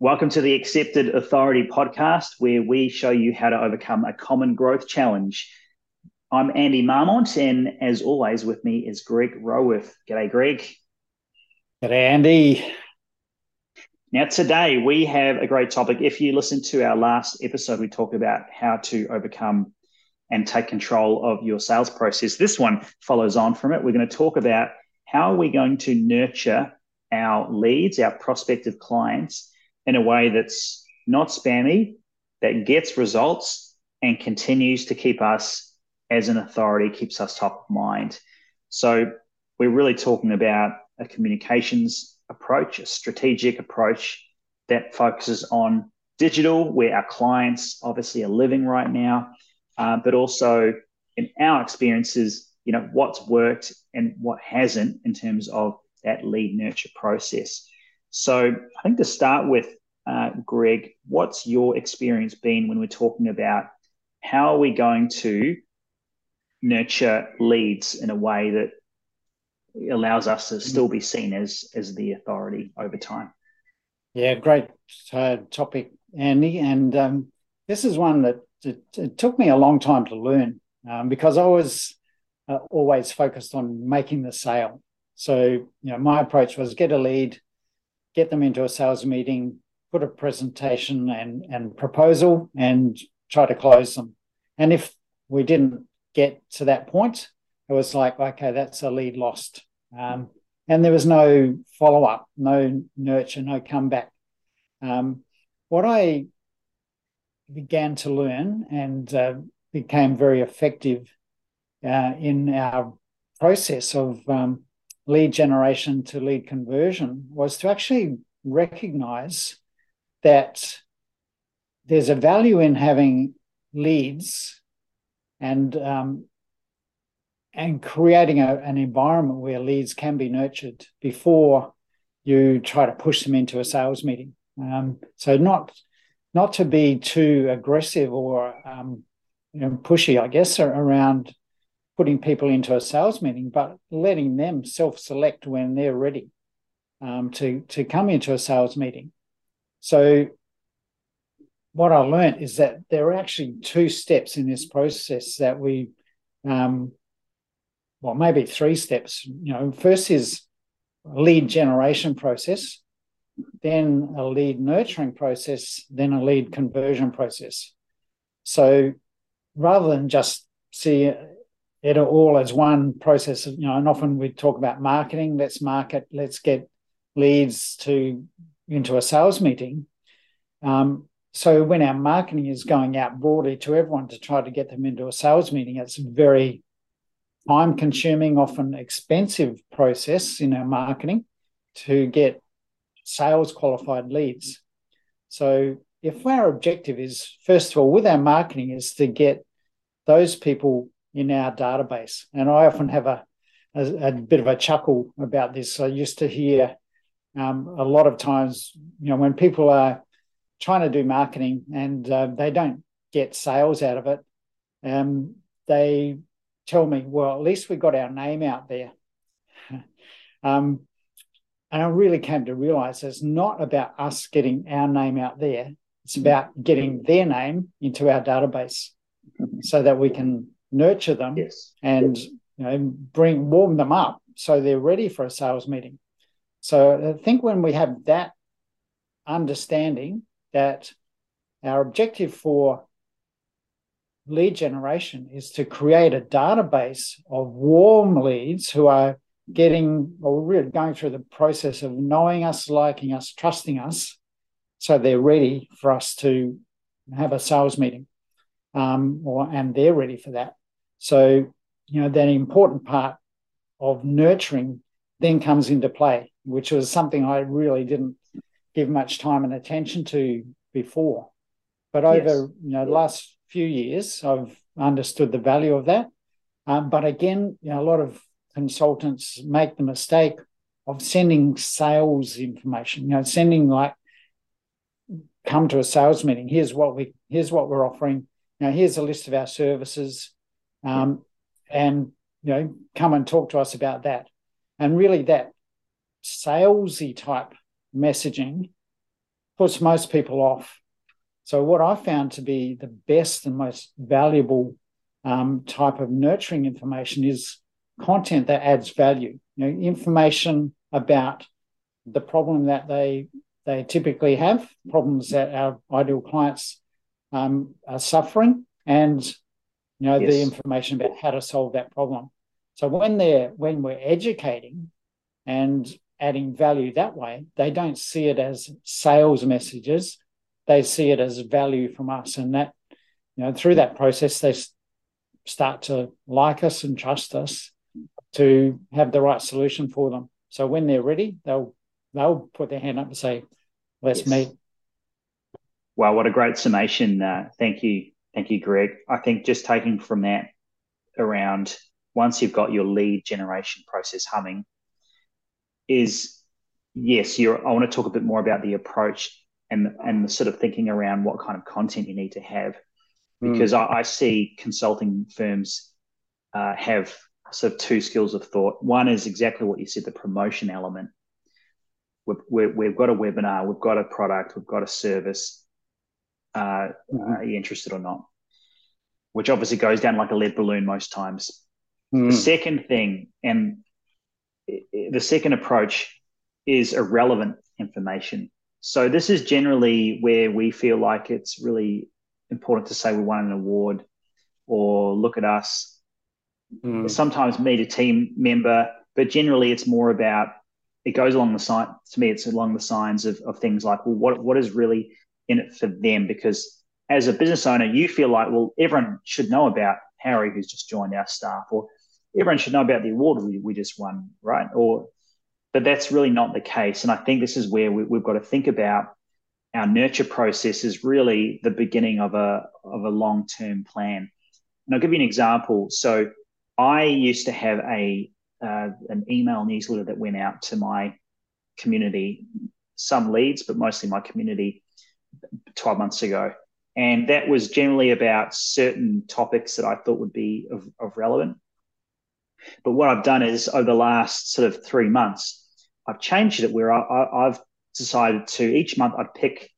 Welcome to the Accepted Authority podcast, where we show you how to overcome a common growth challenge. I'm Andy Marmont, and as always, with me is Greg Roworth. G'day, Greg. G'day, Andy. Now, today we have a great topic. If you listen to our last episode, we talked about how to overcome and take control of your sales process. This one follows on from it. We're going to talk about how are we going to nurture our leads, our prospective clients, in a way that's not spammy, that gets results, and continues to keep us as an authority, keeps us top of mind. So, we're really talking about a communications approach, a strategic approach that focuses on digital, where our clients obviously are living right now, uh, but also in our experiences, you know, what's worked and what hasn't in terms of that lead nurture process. So I think to start with, uh, Greg, what's your experience been when we're talking about how are we going to nurture leads in a way that allows us to still be seen as as the authority over time? Yeah, great uh, topic, Andy. And um, this is one that it, it, took me a long time to learn um, because I was uh, always focused on making the sale. So, you know, my approach was get a lead, get them into a sales meeting, put a presentation and, and proposal, and try to close them. And if we didn't get to that point, it was like, okay, that's a lead lost. Um, and there was no follow up, no nurture, no comeback. Um, what I began to learn and uh, became very effective uh, in our process of um, lead generation to lead conversion was to actually recognize that there's a value in having leads and um, and creating a, an environment where leads can be nurtured before you try to push them into a sales meeting. Um, so not not to be too aggressive or um, you know, pushy, I guess, around putting people into a sales meeting, but letting them self-select when they're ready um, to to come into a sales meeting. So what I learned is that there are actually two steps in this process that we, um, well, maybe three steps. You know, first is lead generation process, then a lead nurturing process, then a lead conversion process. So rather than just see it all as one process, you know, and often we talk about marketing, let's market, let's get leads to into a sales meeting. Um, so when our marketing is going out broadly to everyone to try to get them into a sales meeting, it's a very time consuming, often expensive process in our marketing to get sales qualified leads. So if our objective is, first of all, with our marketing, is to get those people in our database. And I often have a, a, a bit of a chuckle about this. I used to hear um, a lot of times, you know, when people are trying to do marketing and uh, they don't get sales out of it, um, they tell me, well, at least we got our name out there. um, and I really came to realize it's not about us getting our name out there. It's about getting their name into our database so that we can nurture them yes. and you know bring warm them up so they're ready for a sales meeting. So I think when we have that understanding that our objective for lead generation is to create a database of warm leads who are getting or really going through the process of knowing us, liking us, trusting us, so they're ready for us to have a sales meeting, um, or and they're ready for that. So you know that important part of nurturing then comes into play, which was something I really didn't give much time and attention to before. But over yes. you know the last few years, I've understood the value of that. Um, but again, you know, a lot of consultants make the mistake of sending sales information, you know, sending like come to a sales meeting. Here's what we here's what we're offering. Now here's a list of our services. Um, and you know, come and talk to us about that. And really that salesy type messaging puts most people off. So, what I found to be the best and most valuable um, type of nurturing information is content that adds value. You know, information about the problem that they they typically have, problems that our ideal clients um, are suffering, and you know yes. the information about how to solve that problem. So when they're when we're educating and adding value that way, they don't see it as sales messages. They see it as value from us, and that you know through that process they start to like us and trust us to have the right solution for them. So when they're ready, they'll they'll put their hand up and say, "Let's yes. meet." Wow, what a great summation! Uh, thank you, thank you, Greg. I think just taking from that around once you've got your lead generation process humming, is yes, you're. I want to talk a bit more about the approach and and the sort of thinking around what kind of content you need to have, hmm. because mm. I, I, see consulting firms uh, have sort of two skills of thought. One is exactly what you said, the promotion element. We've, we have got a webinar, we've got a product, we've got a service. Uh, mm-hmm. Are you interested or not? Which obviously goes down like a lead balloon most times. Mm. The second thing, and the second approach is irrelevant information. So this is generally where we feel like it's really important to say we won an award or look at us. Mm. Sometimes meet a team member, but generally it's more about it goes along the side to me it's along the signs of, of things like well what what is really in it for them because as a business owner you feel like well everyone should know about Harry who's just joined our staff or everyone should know about the award we, we just won, right? Or, but that's really not the case. And I think this is where we, we've got to think about our nurture process is really the beginning of a of a long term plan. And I'll give you an example. So I used to have a uh, an email newsletter that went out to my community, some leads, but mostly my community, twelve months ago, and that was generally about certain topics that I thought would be of, of relevant. But what I've done is over the last sort of three months, I've changed it where I, have decided to each month I'd pick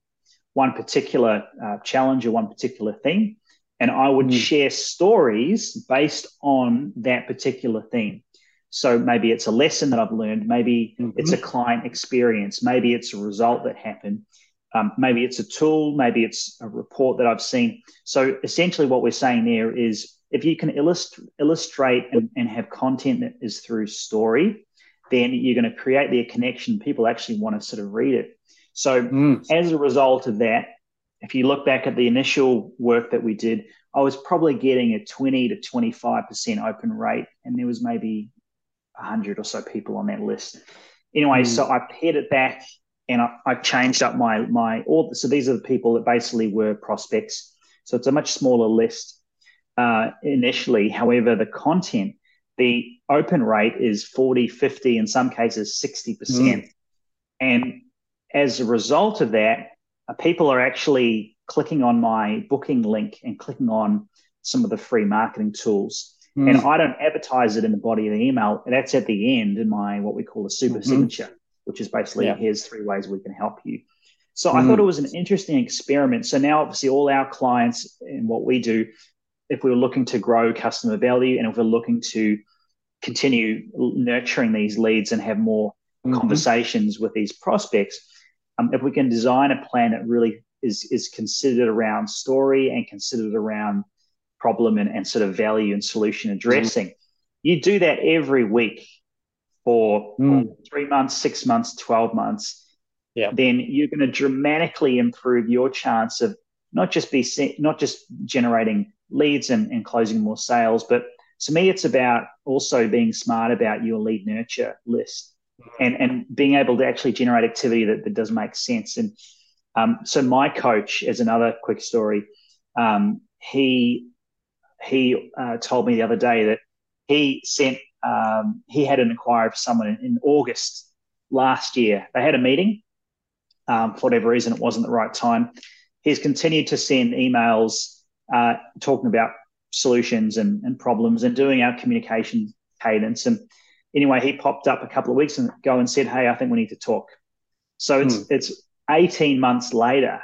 one particular uh, challenge or one particular thing, and I would mm. share stories based on that particular theme. So maybe it's a lesson that I've learned, maybe mm-hmm. it's a client experience, maybe it's a result that happened, um, maybe it's a tool, maybe it's a report that I've seen. So essentially, what we're saying there is if you can illust- illustrate and, and have content that is through story, then you're going to create the connection. People actually want to sort of read it. So mm. as a result of that, if you look back at the initial work that we did, I was probably getting a 20 to 25% open rate, and there was maybe 100 or so people on that list. Anyway, mm. so I pared it back and I, I, changed up my my all. So these are the people that basically were prospects. So it's a much smaller list uh, initially. However, the content, the open rate is 40, 50, in some cases 60%. Mm. And as a result of that, uh, people are actually clicking on my booking link and clicking on some of the free marketing tools. Mm. And I don't advertise it in the body of the email. That's at the end in my what we call a super mm-hmm. signature, which is basically yeah. here's three ways we can help you. So mm. I thought it was an interesting experiment. So now, obviously, all our clients and what we do, if we were looking to grow customer value and if we're looking to continue nurturing these leads and have more mm-hmm. conversations with these prospects, um, if we can design a plan that really is is considered around story and considered around problem and, and sort of value and solution addressing, mm-hmm. you do that every week for mm. three months, six months, 12 months, yeah. then you're going to dramatically improve your chance of not just be not just generating leads and, and closing more sales. But to me, it's about also being smart about your lead nurture list and, and being able to actually generate activity that, that does make sense. And um, so my coach, is another quick story, um, he he uh, told me the other day that he sent um, he had an inquiry for someone in, in, August last year. They had a meeting. Um, for whatever reason, it wasn't the right time. He's continued to send emails uh, talking about solutions and, and, problems and doing our communication cadence. And anyway, he popped up a couple of weeks ago and said, "Hey, I think we need to talk." So it's mm. it's 18 months later.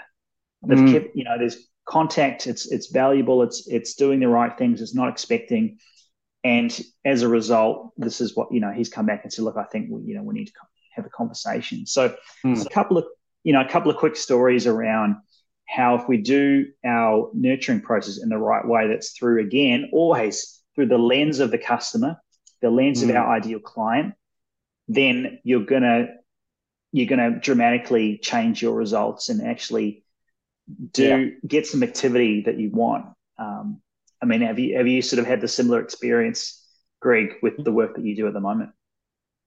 They've mm. kept, you know, there's contact. It's it's valuable. It's it's doing the right things. It's not expecting. And as a result, this is what you know. He's come back and said, "Look, I think we, you know we need to have a conversation." So, mm. so a couple of you know a couple of quick stories around how if we do our nurturing process in the right way, that's through again always through the lens of the customer, the lens mm. of our ideal client, then you're gonna you're gonna dramatically change your results and actually do yeah. get some activity that you want. Um, I mean, have you have you sort of had the similar experience, Greg, with the work that you do at the moment?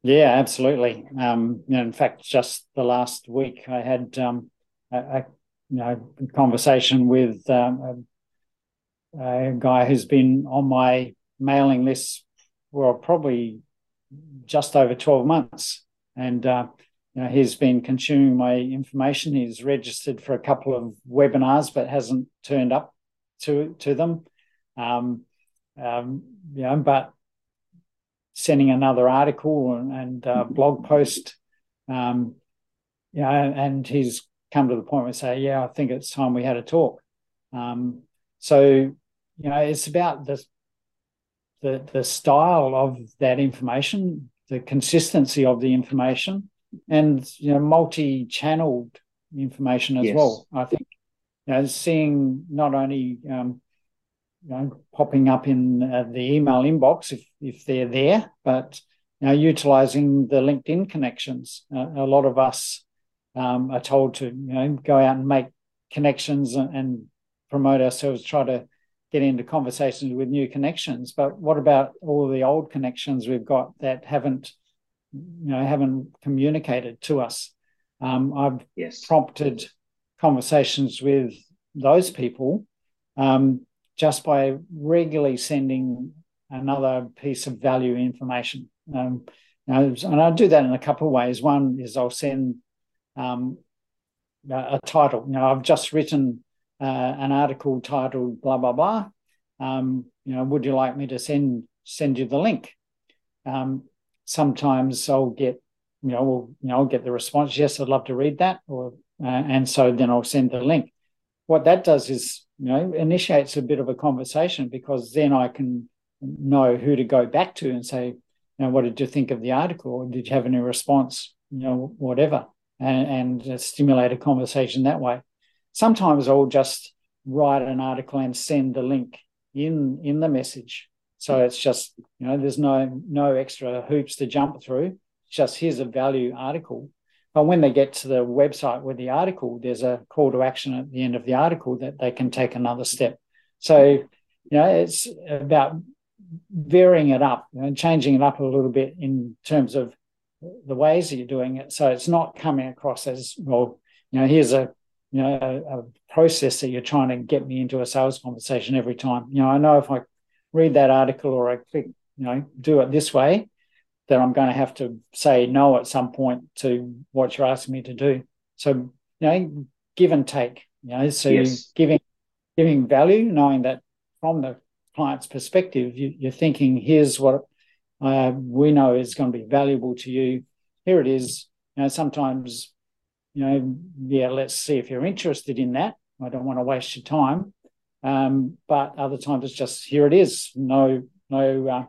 Yeah, absolutely. Um, in fact, just the last week, I had um, a, a, you know conversation with um, a, a, guy who's been on my mailing list for probably just over twelve months, and uh, you know, he's been consuming my information. He's registered for a couple of webinars, but hasn't turned up to to them. Um, um, you know, but sending another article and, and uh, blog post, um, you know, and he's come to the point where say, "Yeah, I think it's time we had a talk." Um, so, you know, it's about the the the style of that information, the consistency of the information and you know multi-channeled information as yes. well. I think you know, seeing not only um, you know popping up in uh, the email inbox if if they're there, but you know utilizing the LinkedIn connections. Uh, a lot of us um, are told to you know go out and make connections and, and promote ourselves, try to get into conversations with new connections. But what about all the old connections we've got that haven't you know haven't communicated to us. Um, I've yes. prompted conversations with those people um, just by regularly sending another piece of value information. Um, and I do that in a couple of ways. One is I'll send um, a title. You know, I've just written uh, an article titled blah blah blah. Um, you know, would you like me to send send you the link? Um, sometimes I'll get, you know, well, you know, I'll get the response, yes, I'd love to read that, or uh, and so then I'll send the link. What that does is, you know, initiates a bit of a conversation because then I can know who to go back to and say, you know, what did you think of the article, or did you have any response, you know, whatever, and, and stimulate a conversation that way. Sometimes I'll just write an article and send the link in in the message so it's just, you know, there's no no extra hoops to jump through. It's just here's a value article. But when they get to the website with the article, there's a call to action at the end of the article that they can take another step. So, you know, it's about varying it up and changing it up a little bit in terms of the ways that you're doing it. So it's not coming across as, well, you know, here's a you know a, a process that you're trying to get me into a sales conversation every time. You know, I know if I read that article or I click, you know, do it this way, then I'm going to have to say no at some point to what you're asking me to do. So, you know, give and take, you know, so yes. giving giving value, knowing that from the client's perspective, you, are thinking, here's what uh, we know is going to be valuable to you. Here it is. You know, sometimes, you know, yeah, let's see if you're interested in that. I don't want to waste your time. Um, but other times it's just here it is, no, no, uh,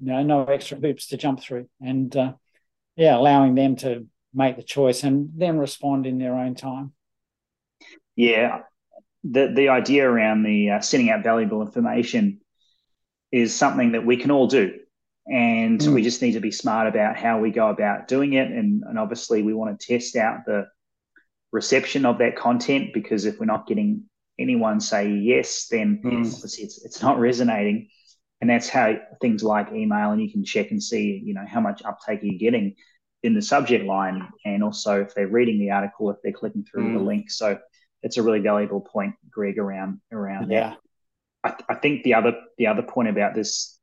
no, no extra hoops to jump through, and uh, yeah, allowing them to make the choice and then respond in their own time. Yeah, the the idea around the uh, sending out valuable information is something that we can all do, and mm. we just need to be smart about how we go about doing it. And, and obviously, we want to test out the reception of that content because if we're not getting anyone say yes, then mm. obviously it's, it's not resonating. And that's how things like email, and you can check and see, you know, how much uptake you're getting in the subject line, and also if they're reading the article, if they're clicking through mm. the link. So it's a really valuable point, Greg, around around yeah. that. I, I think the other the other point about this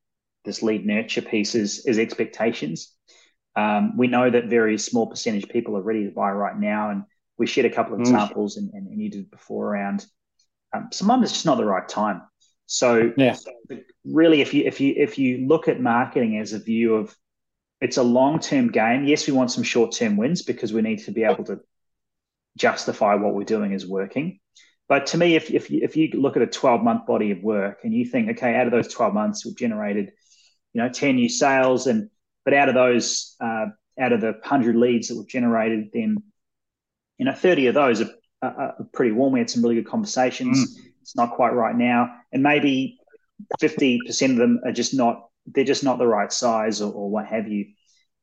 this lead nurture piece is, is expectations. Um, we know that very small percentage people are ready to buy right now, and we shared a couple of mm. examples, and, and, and you did before around um, sometimes it's just not the right time. So, yeah. really, if you if you if you look at marketing as a view of it's a long term game. Yes, we want some short term wins because we need to be able to justify what we're doing is working. But to me, if, if, if you look at a 12 month body of work and you think, okay, out of those 12 months, we've generated, you know, 10 new sales, and but out of those, uh, out of the 100 leads that we've generated, then, you know, 30 of those are, are, are pretty warm. We had some really good conversations. Mm. It's not quite right now. And maybe 50% of them are just not, they're just not the right size or, or what have you.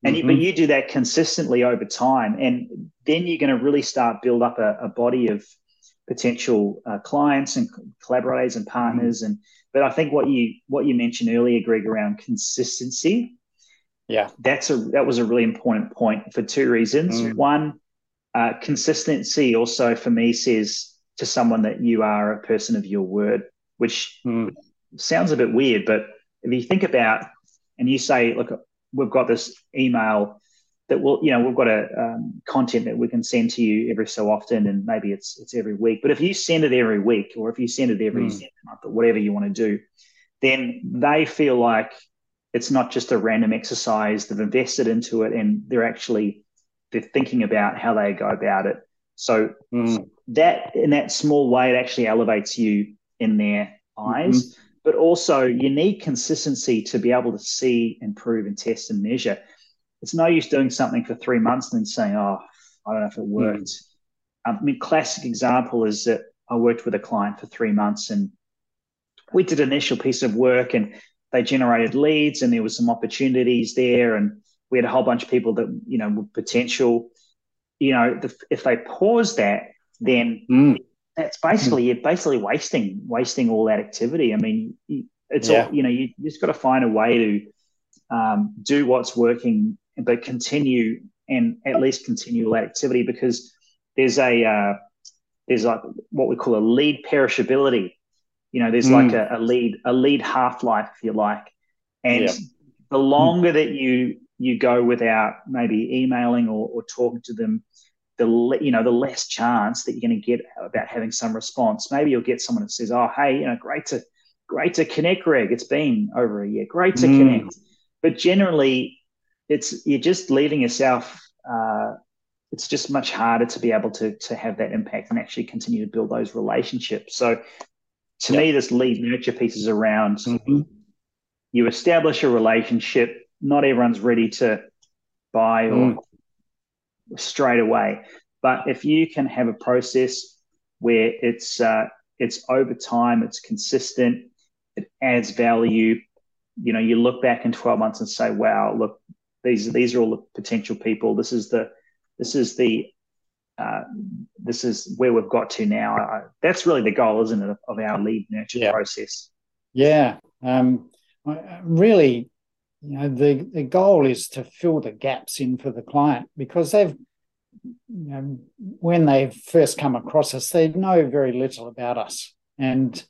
And mm-hmm. you, but you do that consistently over time, and then you're going to really start build up a, a body of potential uh, clients and collaborators and partners. Mm-hmm. And but I think what you what you mentioned earlier, Greg, around consistency, yeah, that's a that was a really important point for two reasons. Mm. One, uh, consistency also for me says to someone that you are a person of your word, which mm. sounds a bit weird, but if you think about and you say, look, we've got this email that will, you know, we've got a um, content that we can send to you every so often, and maybe it's it's every week. But if you send it every week, or if you send it every mm. month, or whatever you want to do, then they feel like it's not just a random exercise. They've invested into it, and they're actually they're thinking about how they go about it. So mm. that in that small way, it actually elevates you in their eyes. Mm-hmm but also you need consistency to be able to see, improve, and test and measure. It's no use doing something for three months and then saying, "Oh, I don't know if it worked." Mm. Um, I mean, classic example is that I worked with a client for three months and we did an initial piece of work and they generated leads and there was some opportunities there and we had a whole bunch of people that you know were potential. You know, the, if they pause that, then mm it's basically you're basically wasting wasting all that activity. I mean, it's yeah. all you know. You, you just got to find a way to um, do what's working, but continue and at least continue that activity because there's a uh, there's like what we call a lead perishability. You know, there's mm. like a, a, lead a lead half life, if you like, and yeah. the longer that you you go without maybe emailing or, or talking to them the you know the less chance that you're going to get about having some response. Maybe you'll get someone that says, "Oh, hey, you know, great to great to connect, Greg. It's been over a year. Great to mm. connect." But generally, it's you're just leaving yourself. Uh, it's just much harder to be able to to have that impact and actually continue to build those relationships. So, to yep. me, this lead nurture piece is around mm-hmm. you establish a relationship. Not everyone's ready to buy or mm straight away. But if you can have a process where it's uh, it's over time, it's consistent, it adds value. You know, you look back in 12 months and say, "Wow, look, these these are all the potential people. This is the this is the uh, this is where we've got to now." I, that's really the goal, isn't it, of our lead nurture yeah. process? Yeah, um, really, you know the the goal is to fill the gaps in for the client because they've you know, when they first come across us they know very little about us and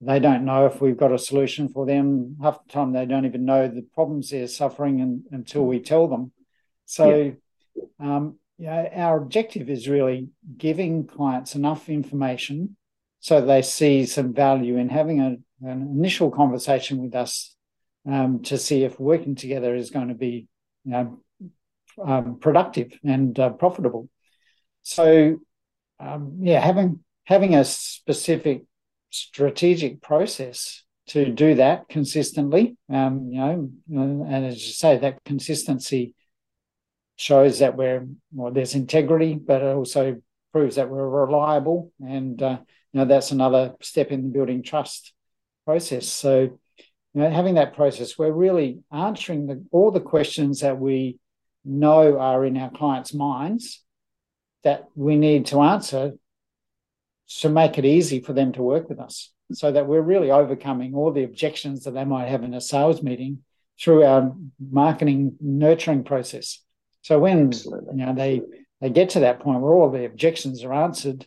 they don't know if we've got a solution for them half the time they don't even know the problems they're suffering in, until we tell them so yeah. um, you know, our objective is really giving clients enough information so they see some value in having a, an initial conversation with us um, to see if working together is going to be you know, um, productive and uh, profitable. So, um, yeah, having having a specific strategic process to do that consistently, um, you know, and as you say, that consistency shows that we're well, there's integrity, but it also proves that we're reliable, and uh, you know that's another step in the building trust process. So you know, having that process, we're really answering the, all the questions that we know are in our clients' minds that we need to answer to make it easy for them to work with us so that we're really overcoming all the objections that they might have in a sales meeting through our marketing nurturing process. So when Absolutely. you know they they get to that point where all the objections are answered,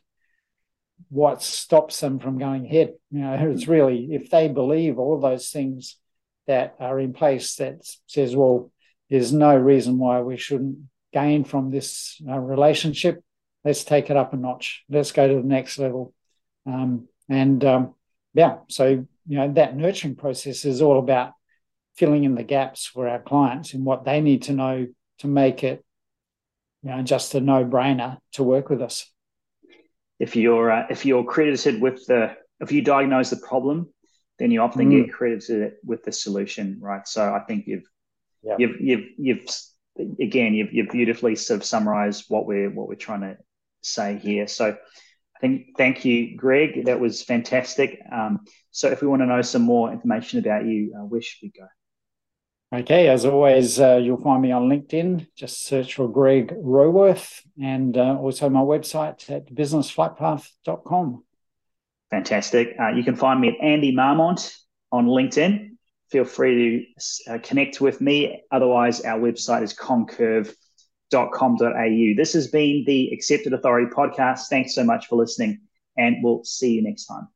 what stops them from going ahead. You know, it's really if they believe all those things that are in place that says, well, there's no reason why we shouldn't gain from this uh, relationship. Let's take it up a notch. Let's go to the next level. Um, and um, yeah, so you know that nurturing process is all about filling in the gaps for our clients and what they need to know to make it you know, just a no-brainer to work with us. If you're uh, if you're credited with the if you diagnose the problem, then you often mm. get credited with the solution, right? So I think you've yep. you've you've you've again you've you've beautifully sort of summarized what we're what we're trying to say here. So I think thank you, Greg. That was fantastic. Um, so if we want to know some more information about you, uh, where should we go? Okay, as always, uh, you'll find me on LinkedIn. Just search for Greg Roworth and uh, also my website at businessflightpath.com. Fantastic. Uh, you can find me at Andy Marmont on LinkedIn. Feel free to uh, connect with me. Otherwise, our website is concurve.com.au. This has been the Accepted Authority podcast. Thanks so much for listening, and we'll see you next time.